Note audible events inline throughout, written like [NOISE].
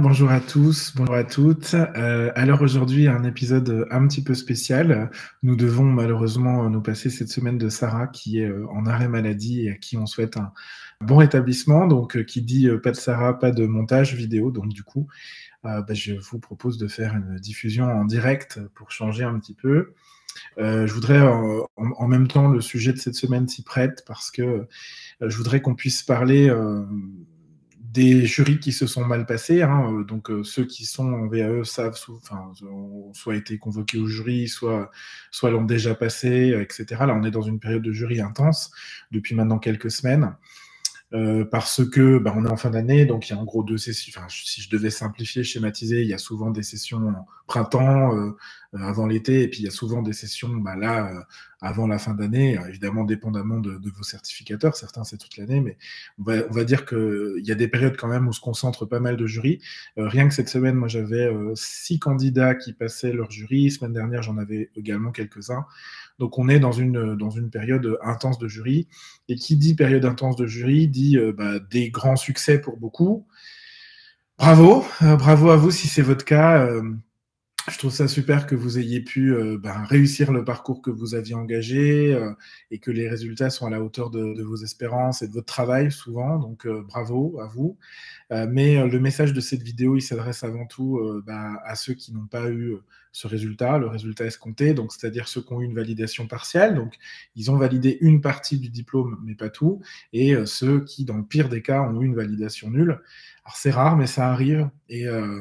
Bonjour à tous, bonjour à toutes. Euh, alors aujourd'hui, un épisode un petit peu spécial. Nous devons malheureusement nous passer cette semaine de Sarah qui est euh, en arrêt maladie et à qui on souhaite un bon rétablissement. Donc euh, qui dit pas de Sarah, pas de montage vidéo. Donc du coup, bah, je vous propose de faire une diffusion en direct pour changer un petit peu. je voudrais en, en, même temps, le sujet de cette semaine s'y prête parce que je voudrais qu'on puisse parler des jurys qui se sont mal passés. Hein, euh, donc euh, ceux qui sont en VAE savent, enfin, ont soit été convoqués au jury, soit, soit l'ont déjà passé, etc. Là, on est dans une période de jury intense depuis maintenant quelques semaines. Euh, parce que bah, on est en fin d'année, donc il y a en gros deux sessions. Enfin, si je devais simplifier, schématiser, il y a souvent des sessions printemps, euh, euh, avant l'été, et puis il y a souvent des sessions bah, là, avant la fin d'année, évidemment dépendamment de, de, vos certificateurs, certains c'est toute l'année, mais on va, on va dire qu'il y a des périodes quand même où se concentre pas mal de jurys. rien que cette semaine, moi j'avais six candidats qui passaient leur jury, semaine dernière j'en avais également quelques-uns. Donc on est dans une, période intense de jury. Et qui dit période intense de jury dit euh, bah, des grands succès pour beaucoup. Bravo, euh, bravo à vous si c'est votre cas. Euh, je trouve ça super que vous ayez pu bah, réussir le parcours que vous aviez engagé et que les résultats sont à la hauteur de, vos espérances et de votre travail souvent. Donc bravo à vous. mais le message de cette vidéo, il s'adresse avant tout bah, à ceux qui n'ont pas eu ce résultat, le résultat escompté, donc c'est-à-dire ceux qui ont eu une validation partielle, donc ils ont validé une partie du diplôme, mais pas tout, et euh, ceux qui, dans le pire des cas, ont eu une validation nulle. C'est rare, mais ça arrive, et, euh,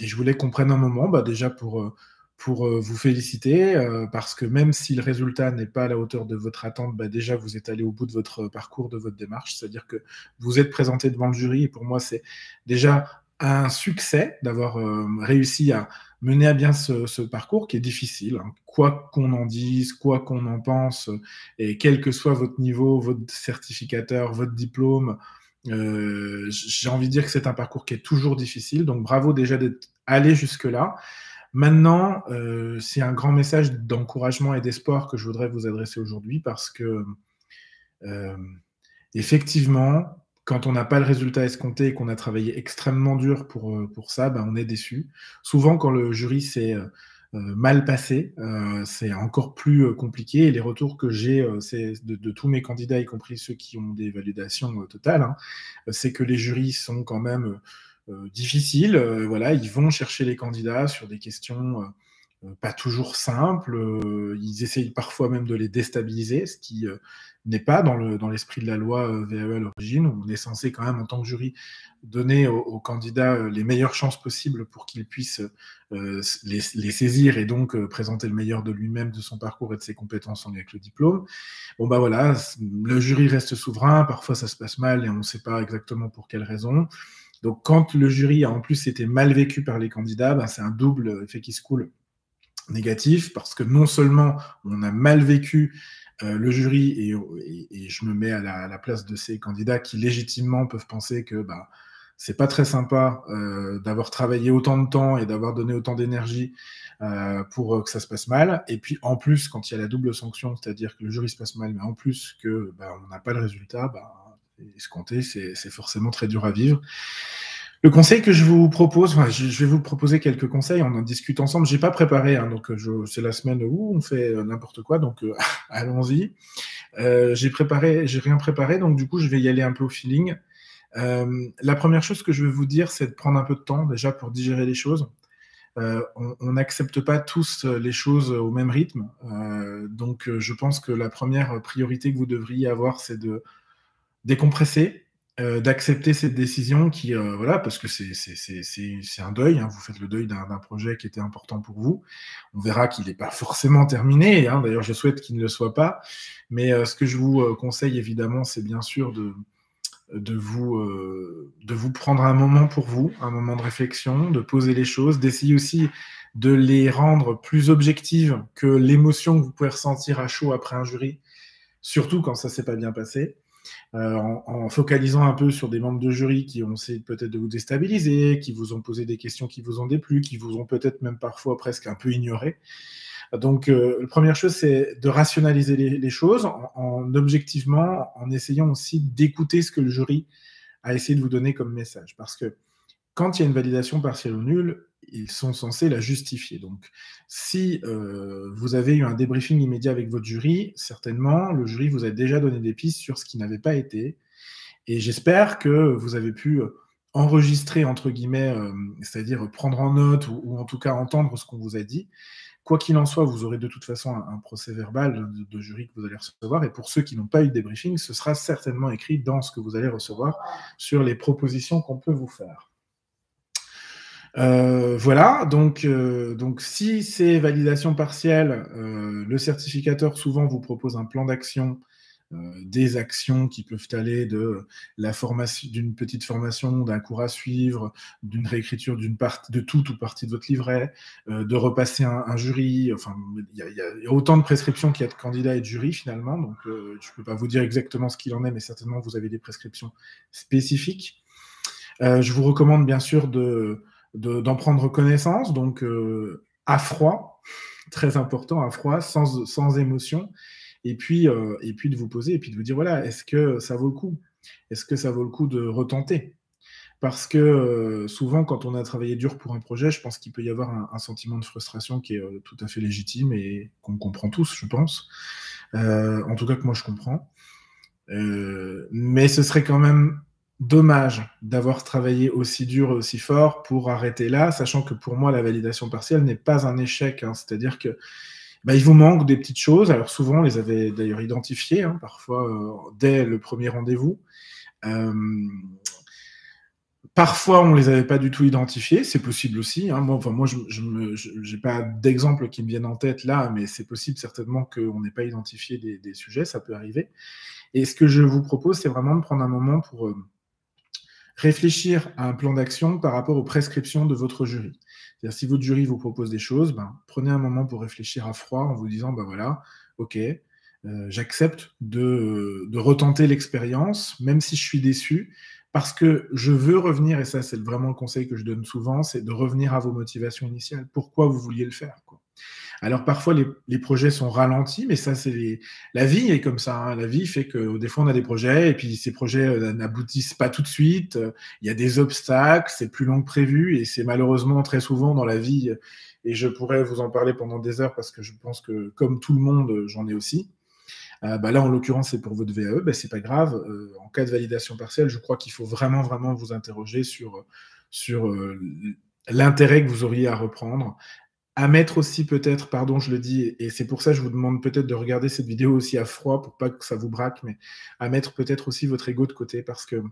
je voulais qu'on prenne un moment, bah, déjà pour, euh, pour vous féliciter, parce que même si le résultat n'est pas à la hauteur de votre attente, bah, déjà vous êtes allé au bout de votre parcours, de votre démarche, c'est-à-dire que vous êtes présenté devant le jury, et pour moi c'est déjà un succès d'avoir réussi à mener à bien ce, parcours qui est difficile, hein. quoi qu'on en dise, quoi qu'on en pense, et quel que soit votre niveau, votre certificateur, votre diplôme, euh, j'ai envie de dire que c'est un parcours qui est toujours difficile. Donc bravo déjà d'être allé jusque-là. Maintenant, euh, c'est un grand message d'encouragement et d'espoir que je voudrais vous adresser aujourd'hui parce que euh, effectivement, quand on n'a pas le résultat escompté et qu'on a travaillé extrêmement dur pour, pour ça, ben on est déçu. Souvent, quand le jury s'est mal passé, c'est encore plus compliqué. Et les retours que j'ai c'est de, tous mes candidats, y compris ceux qui ont des validations totales, hein, c'est que les jurys sont quand même difficiles. voilà, ils vont chercher les candidats sur des questions pas toujours simples. ils essayent parfois même de les déstabiliser, ce qui n'est pas dans, le, dans l'esprit de la loi euh, VAE à l'origine. On est censé quand même, en tant que jury, donner aux, candidats euh, les meilleures chances possibles pour qu'ils puissent euh, les, saisir et donc présenter le meilleur de lui-même, de son parcours et de ses compétences avec le diplôme. Bon bah voilà, le jury reste souverain, parfois ça se passe mal et on ne sait pas exactement pour quelles raisons. Donc quand le jury a en plus été mal vécu par les candidats, bah, c'est un double effet qui se coule négatif parce que non seulement on a mal vécu euh, le jury, et, je me mets à la, place de ces candidats qui légitimement peuvent penser que bah, c'est pas très sympa euh, d'avoir travaillé autant de temps et d'avoir donné autant d'énergie euh, pour que ça se passe mal. Et puis en plus, quand il y a la double sanction, c'est-à-dire que le jury se passe mal, mais en plus que bah, on n'a pas le résultat, bah, escompté, c'est forcément très dur à vivre. Le conseil que je vous propose, je, vais vous proposer quelques conseils, on en discute ensemble. J'ai pas préparé, hein, donc c'est la semaine où on fait euh, n'importe quoi, donc euh, [LAUGHS] allons-y. Euh, j'ai préparé, j'ai rien préparé, donc du coup je vais y aller un peu au feeling. la première chose que je vais vous dire, c'est de prendre un peu de temps déjà pour digérer les choses. on n'accepte pas tous les choses au même rythme, donc je pense que la première priorité que vous devriez avoir, c'est de décompresser, euh, d'accepter cette décision qui, euh, voilà, parce que c'est un deuil, hein, vous faites le deuil d'un projet qui était important pour vous. On verra qu'il n'est pas forcément terminé, hein, d'ailleurs je souhaite qu'il ne le soit pas, mais euh, ce que je vous conseille évidemment, c'est bien sûr de, de, vous, de vous prendre un moment pour vous, un moment de réflexion, de poser les choses, d'essayer aussi de les rendre plus objectives que l'émotion que vous pouvez ressentir à chaud après un jury, surtout quand ça s'est pas bien passé. Euh, en, focalisant un peu sur des membres de jury qui ont essayé peut-être de vous déstabiliser, qui vous ont posé des questions qui vous ont déplu, qui vous ont peut-être même parfois presque un peu ignoré. Donc, euh, la première chose, c'est de rationaliser les, choses en, objectivement, en essayant aussi d'écouter ce que le jury a essayé de vous donner comme message. Parce que quand il y a une validation partielle ou nulle, ils sont censés la justifier. Donc, si euh, vous avez eu un débriefing immédiat avec votre jury, certainement, le jury vous a déjà donné des pistes sur ce qui n'avait pas été. Et j'espère que vous avez pu enregistrer, entre guillemets, euh, c'est-à-dire prendre en note ou, en tout cas entendre ce qu'on vous a dit. Quoi qu'il en soit, vous aurez de toute façon un, procès verbal de, jury que vous allez recevoir. Et pour ceux qui n'ont pas eu de débriefing, ce sera certainement écrit dans ce que vous allez recevoir sur les propositions qu'on peut vous faire. Euh, voilà, donc, euh, donc si c'est validation partielle, le certificateur souvent vous propose un plan d'action euh, des actions qui peuvent aller de la formation, d'une petite formation, d'un cours à suivre, d'une réécriture d'une partie, de toute ou partie de votre livret, euh, de repasser un, jury. Enfin, il y, a autant de prescriptions qu'il y a de candidats et de jurys finalement. Donc, euh, je ne peux pas vous dire exactement ce qu'il en est, mais certainement vous avez des prescriptions spécifiques. je vous recommande bien sûr de, d'en prendre connaissance, donc à froid, très important, à froid, sans, sans émotion, et puis, euh, et puis de vous poser et puis de vous dire voilà, est-ce que ça vaut le coup? Est-ce que ça vaut le coup de retenter? Parce que euh, souvent, quand on a travaillé dur pour un projet, je pense qu'il peut y avoir un, sentiment de frustration qui est euh, tout à fait légitime et qu'on comprend tous, je pense. en tout cas, que moi, je comprends. mais ce serait quand même dommage d'avoir travaillé aussi dur et aussi fort pour arrêter là, sachant que pour moi, la validation partielle n'est pas un échec. Hein. C'est-à-dire que bah, il vous manque des petites choses. Alors souvent, on les avait d'ailleurs identifiées, hein, parfois euh, dès le premier rendez-vous. Euh, parfois, on ne les avait pas du tout identifiées, c'est possible aussi. Hein. Moi, enfin, moi, je n'ai pas d'exemple qui me viennent en tête là, mais c'est possible certainement qu'on n'ait pas identifié des, sujets, ça peut arriver. Et ce que je vous propose, c'est vraiment de prendre un moment pour euh, réfléchir à un plan d'action par rapport aux prescriptions de votre jury si votre jury vous propose des choses, ben, prenez un moment pour réfléchir à froid en vous disant, ben voilà, ok, euh, j'accepte de, retenter l'expérience, même si je suis déçu, parce que je veux revenir, et ça c'est vraiment le conseil que je donne souvent, c'est de revenir à vos motivations initiales. Pourquoi vous vouliez le faire. Alors parfois les, projets sont ralentis, mais ça c'est la vie est comme ça. Hein. La vie fait que des fois on a des projets et puis ces projets euh, n'aboutissent pas tout de suite. Il y a des obstacles, c'est plus long que prévu et c'est malheureusement très souvent dans la vie. Et je pourrais vous en parler pendant des heures parce que je pense que comme tout le monde, j'en ai aussi. Euh, bah là, en l'occurrence, c'est pour votre VAE, bah, c'est pas grave. Euh, en cas de validation partielle, je crois qu'il faut vraiment, vraiment vous interroger sur l'intérêt que vous auriez à reprendre, à mettre aussi peut-être, pardon, je le dis, et c'est pour ça je vous demande peut-être de regarder cette vidéo aussi à froid pour pas que ça vous braque, mais à mettre peut-être aussi votre ego de côté parce que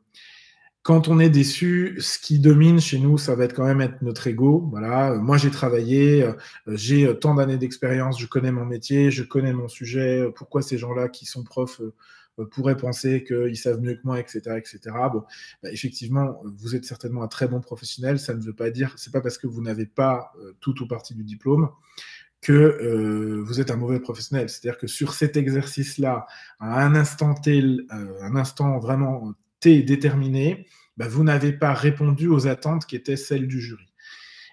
quand on est déçu, ce qui domine chez nous, ça va être quand même être notre ego. Voilà, moi j'ai travaillé, euh, j'ai tant d'années d'expérience, je connais mon métier, je connais mon sujet. Pourquoi ces gens-là qui sont profs euh, euh, pourraient penser qu'ils savent mieux que moi, etc., etc. Bah, effectivement, vous êtes certainement un très bon professionnel. Ça ne veut pas dire, c'est pas parce que vous n'avez pas euh, tout ou partie du diplôme que euh, vous êtes un mauvais professionnel. C'est-à-dire que sur cet exercice-là, à un instant T, un instant vraiment T déterminé, bah, vous n'avez pas répondu aux attentes qui étaient celles du jury.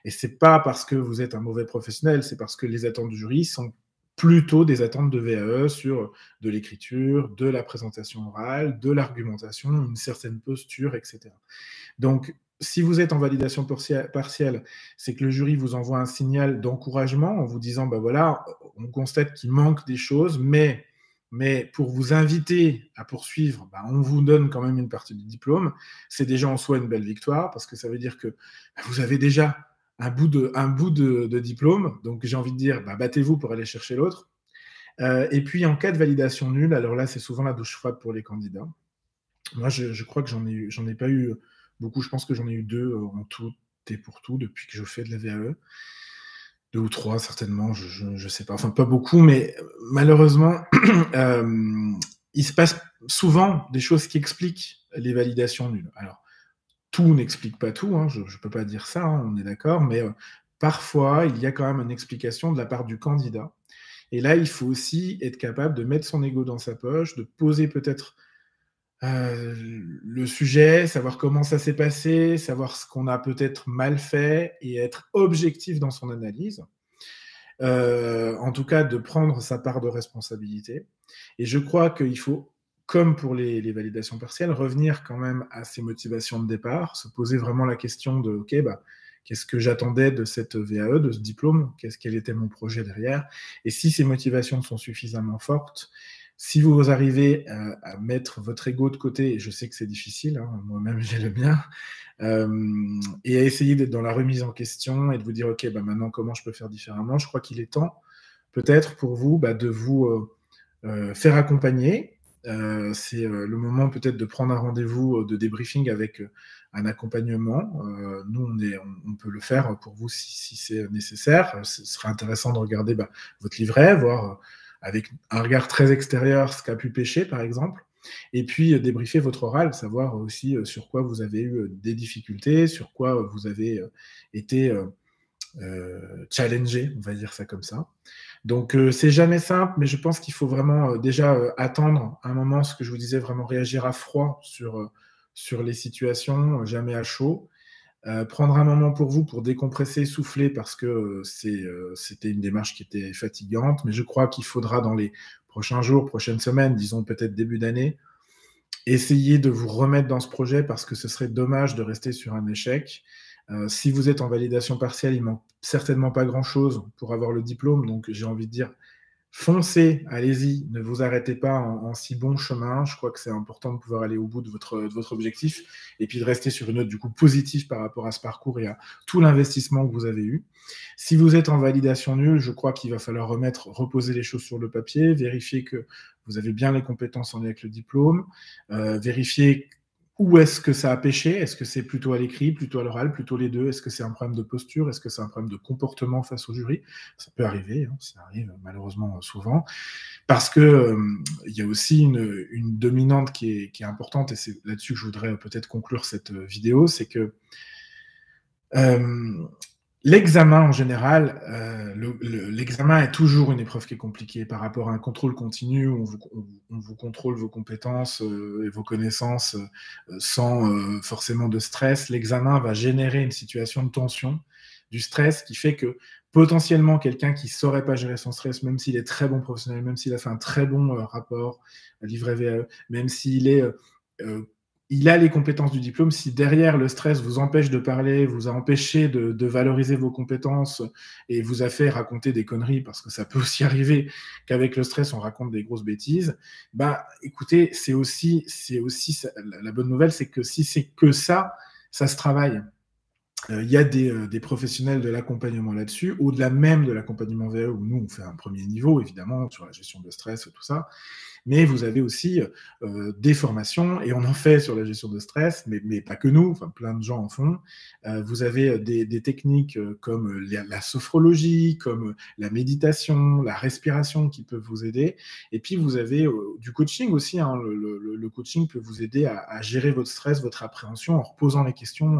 Et c'est pas parce que vous êtes un mauvais professionnel, c'est parce que les attentes du jury sont plutôt des attentes de VAE sur de l'écriture, de la présentation orale, de l'argumentation, une certaine posture, etc. Donc, si vous êtes en validation partielle, c'est que le jury vous envoie un signal d'encouragement en vous disant, ben voilà, on constate qu'il manque des choses, mais, mais pour vous inviter à poursuivre, ben on vous donne quand même une partie du diplôme. C'est déjà en soi une belle victoire parce que ça veut dire que vous avez déjà un bout de, diplôme. Donc j'ai envie de dire, bah, battez-vous pour aller chercher l'autre. Euh, et puis en cas de validation nulle, alors là c'est souvent la douche froide pour les candidats. Moi je, crois que j'en ai, j'en ai pas eu beaucoup, je pense que j'en ai eu deux euh, en tout et pour tout depuis que je fais de la VAE. Deux ou trois certainement, je ne sais pas, enfin pas beaucoup, mais malheureusement, [CLEARS THROAT] euh, il se passe souvent des choses qui expliquent les validations nulles. Alors, tout n'explique pas tout, hein, je ne peux pas dire ça, hein, on est d'accord, mais euh, parfois, il y a quand même une explication de la part du candidat. Et là, il faut aussi être capable de mettre son ego dans sa poche, de poser peut-être euh, le sujet, savoir comment ça s'est passé, savoir ce qu'on a peut-être mal fait et être objectif dans son analyse. Euh, en tout cas, de prendre sa part de responsabilité. Et je crois qu'il faut comme pour les, validations partielles, revenir quand même à ses motivations de départ, se poser vraiment la question de, OK, bah, qu'est-ce que j'attendais de cette VAE, de ce diplôme, qu'est-ce quel était mon projet derrière, et si ces motivations sont suffisamment fortes, si vous arrivez euh, à, mettre votre ego de côté, et je sais que c'est difficile, hein, moi-même j'ai le mien, euh, et à essayer d'être dans la remise en question et de vous dire, OK, bah maintenant, comment je peux faire différemment Je crois qu'il est temps, peut-être pour vous, bah, de vous euh, faire accompagner. c'est le moment peut-être de prendre un rendez-vous de débriefing avec un accompagnement. nous, on, est, on, peut le faire pour vous si, c'est nécessaire. Ce serait intéressant de regarder bah, votre livret, voir avec un regard très extérieur ce qu'a pu pêcher, par exemple. Et puis euh, débriefer votre oral, savoir aussi euh, sur quoi vous avez eu euh, des difficultés, sur quoi vous avez été challengé, on va dire ça comme ça. Donc c'est jamais simple, mais je pense qu'il faut vraiment déjà attendre un moment, ce que je vous disais, vraiment réagir à froid sur, sur les situations, jamais à chaud, euh, prendre un moment pour vous pour décompresser, souffler, parce que euh, euh, c'était une démarche qui était fatigante, mais je crois qu'il faudra dans les prochains jours, prochaines semaines, disons peut-être début d'année, essayer de vous remettre dans ce projet parce que ce serait dommage de rester sur un échec. si vous êtes en validation partielle, il manque certainement pas grand-chose pour avoir le diplôme, donc j'ai envie de dire, Foncez, allez-y, ne vous arrêtez pas en, si bon chemin. Je crois que c'est important de pouvoir aller au bout de votre, votre objectif et puis de rester sur une note du coup positive par rapport à ce parcours et à tout l'investissement que vous avez eu. Si vous êtes en validation nulle, je crois qu'il va falloir remettre, reposer les choses sur le papier, vérifier que vous avez bien les compétences en lien avec le diplôme, euh, vérifier où est-ce que ça a pêché? Est-ce que c'est plutôt à l'écrit, plutôt à l'oral, plutôt les deux? Est-ce que c'est un problème de posture? Est-ce que c'est un problème de comportement face au jury? Ça peut arriver, hein, ça arrive malheureusement souvent. Parce que euh, il y a aussi une, dominante qui est, qui est, importante, et c'est là-dessus que je voudrais peut-être conclure cette euh, vidéo, c'est que euh, L'examen en général, euh, l'examen est toujours une épreuve qui est compliquée par rapport à un contrôle continu où on vous, contrôle vos compétences euh, et vos connaissances euh, sans forcément de stress. L'examen va générer une situation de tension, du stress qui fait que potentiellement quelqu'un qui ne saurait pas gérer son stress, même s'il est très bon professionnel, même s'il a fait un très bon rapport livré VAE, même s'il est il a les compétences du diplôme. Si derrière le stress vous empêche de parler, vous a empêché de, valoriser vos compétences et vous a fait raconter des conneries, parce que ça peut [LAUGHS] aussi arriver qu'avec le stress on raconte des grosses bêtises, bah écoutez, c'est aussi, c'est aussi la bonne nouvelle, c'est que si c'est que ça, ça se travaille. Euh, il y a des, euh, des professionnels de l'accompagnement là-dessus, au-delà même de l'accompagnement VE, où nous on fait un premier niveau, évidemment, sur la gestion de stress, tout ça mais vous avez aussi euh, des formations, et on en fait sur la gestion de stress, mais, mais pas que nous, plein de gens en font. Vous avez des, techniques comme la, sophrologie, comme la méditation, la respiration qui peuvent vous aider, et puis vous avez du coaching aussi. Hein. Le, coaching peut vous aider à, gérer votre stress, votre appréhension, en reposant les questions,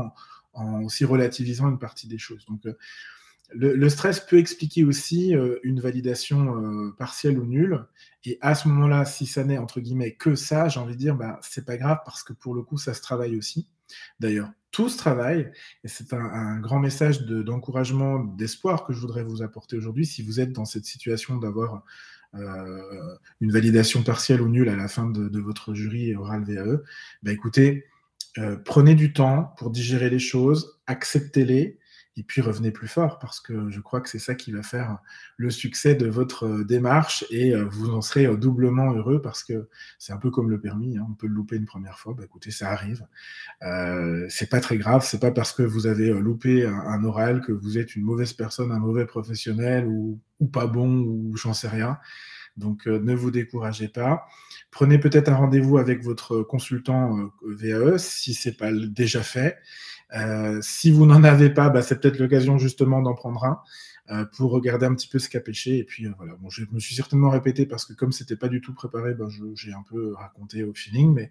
en aussi relativisant une partie des choses. Donc, le, stress peut expliquer aussi euh, une validation euh, partielle ou nulle. Et à ce moment-là, si ça n'est entre guillemets que ça, j'ai envie de dire, bah, c'est pas grave parce que pour le coup, ça se travaille aussi. D'ailleurs, tout se travaille. Et c'est un, grand message d'encouragement, d'espoir que je voudrais vous apporter aujourd'hui. Si vous êtes dans cette situation d'avoir euh, une validation partielle ou nulle à la fin de, votre jury oral VAE, bah, écoutez, prenez du temps pour digérer les choses, acceptez-les et puis revenez plus fort parce que je crois que c'est ça qui va faire le succès de votre euh, démarche et euh, vous en serez euh, doublement heureux parce que c'est un peu comme le permis, hein. on peut le louper une première fois, bah, écoutez, ça arrive. Euh, c'est pas très grave, c'est pas parce que vous avez loupé un, oral que vous êtes une mauvaise personne, un mauvais professionnel ou, ou pas bon ou j'en sais rien. Donc ne vous découragez pas. Prenez peut-être un rendez-vous avec votre consultant VAE si c'est pas déjà fait. Euh, si vous n'en avez pas, bah, c'est peut-être l'occasion justement d'en prendre un euh, pour regarder un petit peu ce qu'a pêché. Et puis euh, voilà, bon, je me suis certainement répété parce que comme c'était pas du tout préparé, ben, j'ai un peu raconté au feeling, mais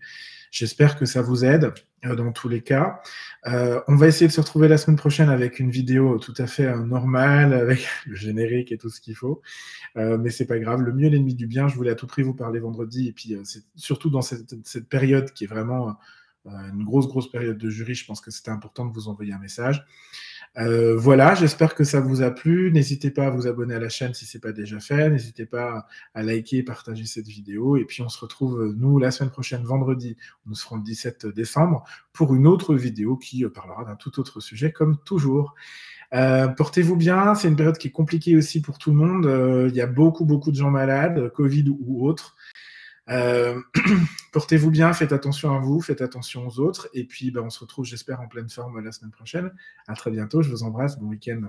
j'espère que ça vous aide dans tous les cas. on va essayer de se retrouver la semaine prochaine avec une vidéo tout à fait normale, [LAUGHS] avec le générique et tout ce qu'il faut. mais c'est pas grave, le mieux l'ennemi du bien. Je voulais à tout prix vous parler vendredi et puis c'est surtout dans cette, cette, période qui est vraiment une grosse, grosse période de jury, je pense que c'était important de vous envoyer un message. Euh, voilà, j'espère que ça vous a plu. N'hésitez pas à vous abonner à la chaîne si ce n'est pas déjà fait. N'hésitez pas à liker, partager cette vidéo. Et puis on se retrouve, nous, la semaine prochaine, vendredi, nous serons le 17 décembre, pour une autre vidéo qui parlera d'un tout autre sujet, comme toujours. Euh, portez-vous bien, c'est une période qui est compliquée aussi pour tout le monde. Euh, il y a beaucoup, beaucoup de gens malades, Covid ou autres. Euh, [CLEARS THROAT] portez-vous bien, faites attention à vous, faites attention aux autres. Et puis, ben, on se retrouve, j'espère, en pleine forme la semaine prochaine. À très bientôt, je vous embrasse, bon week-end.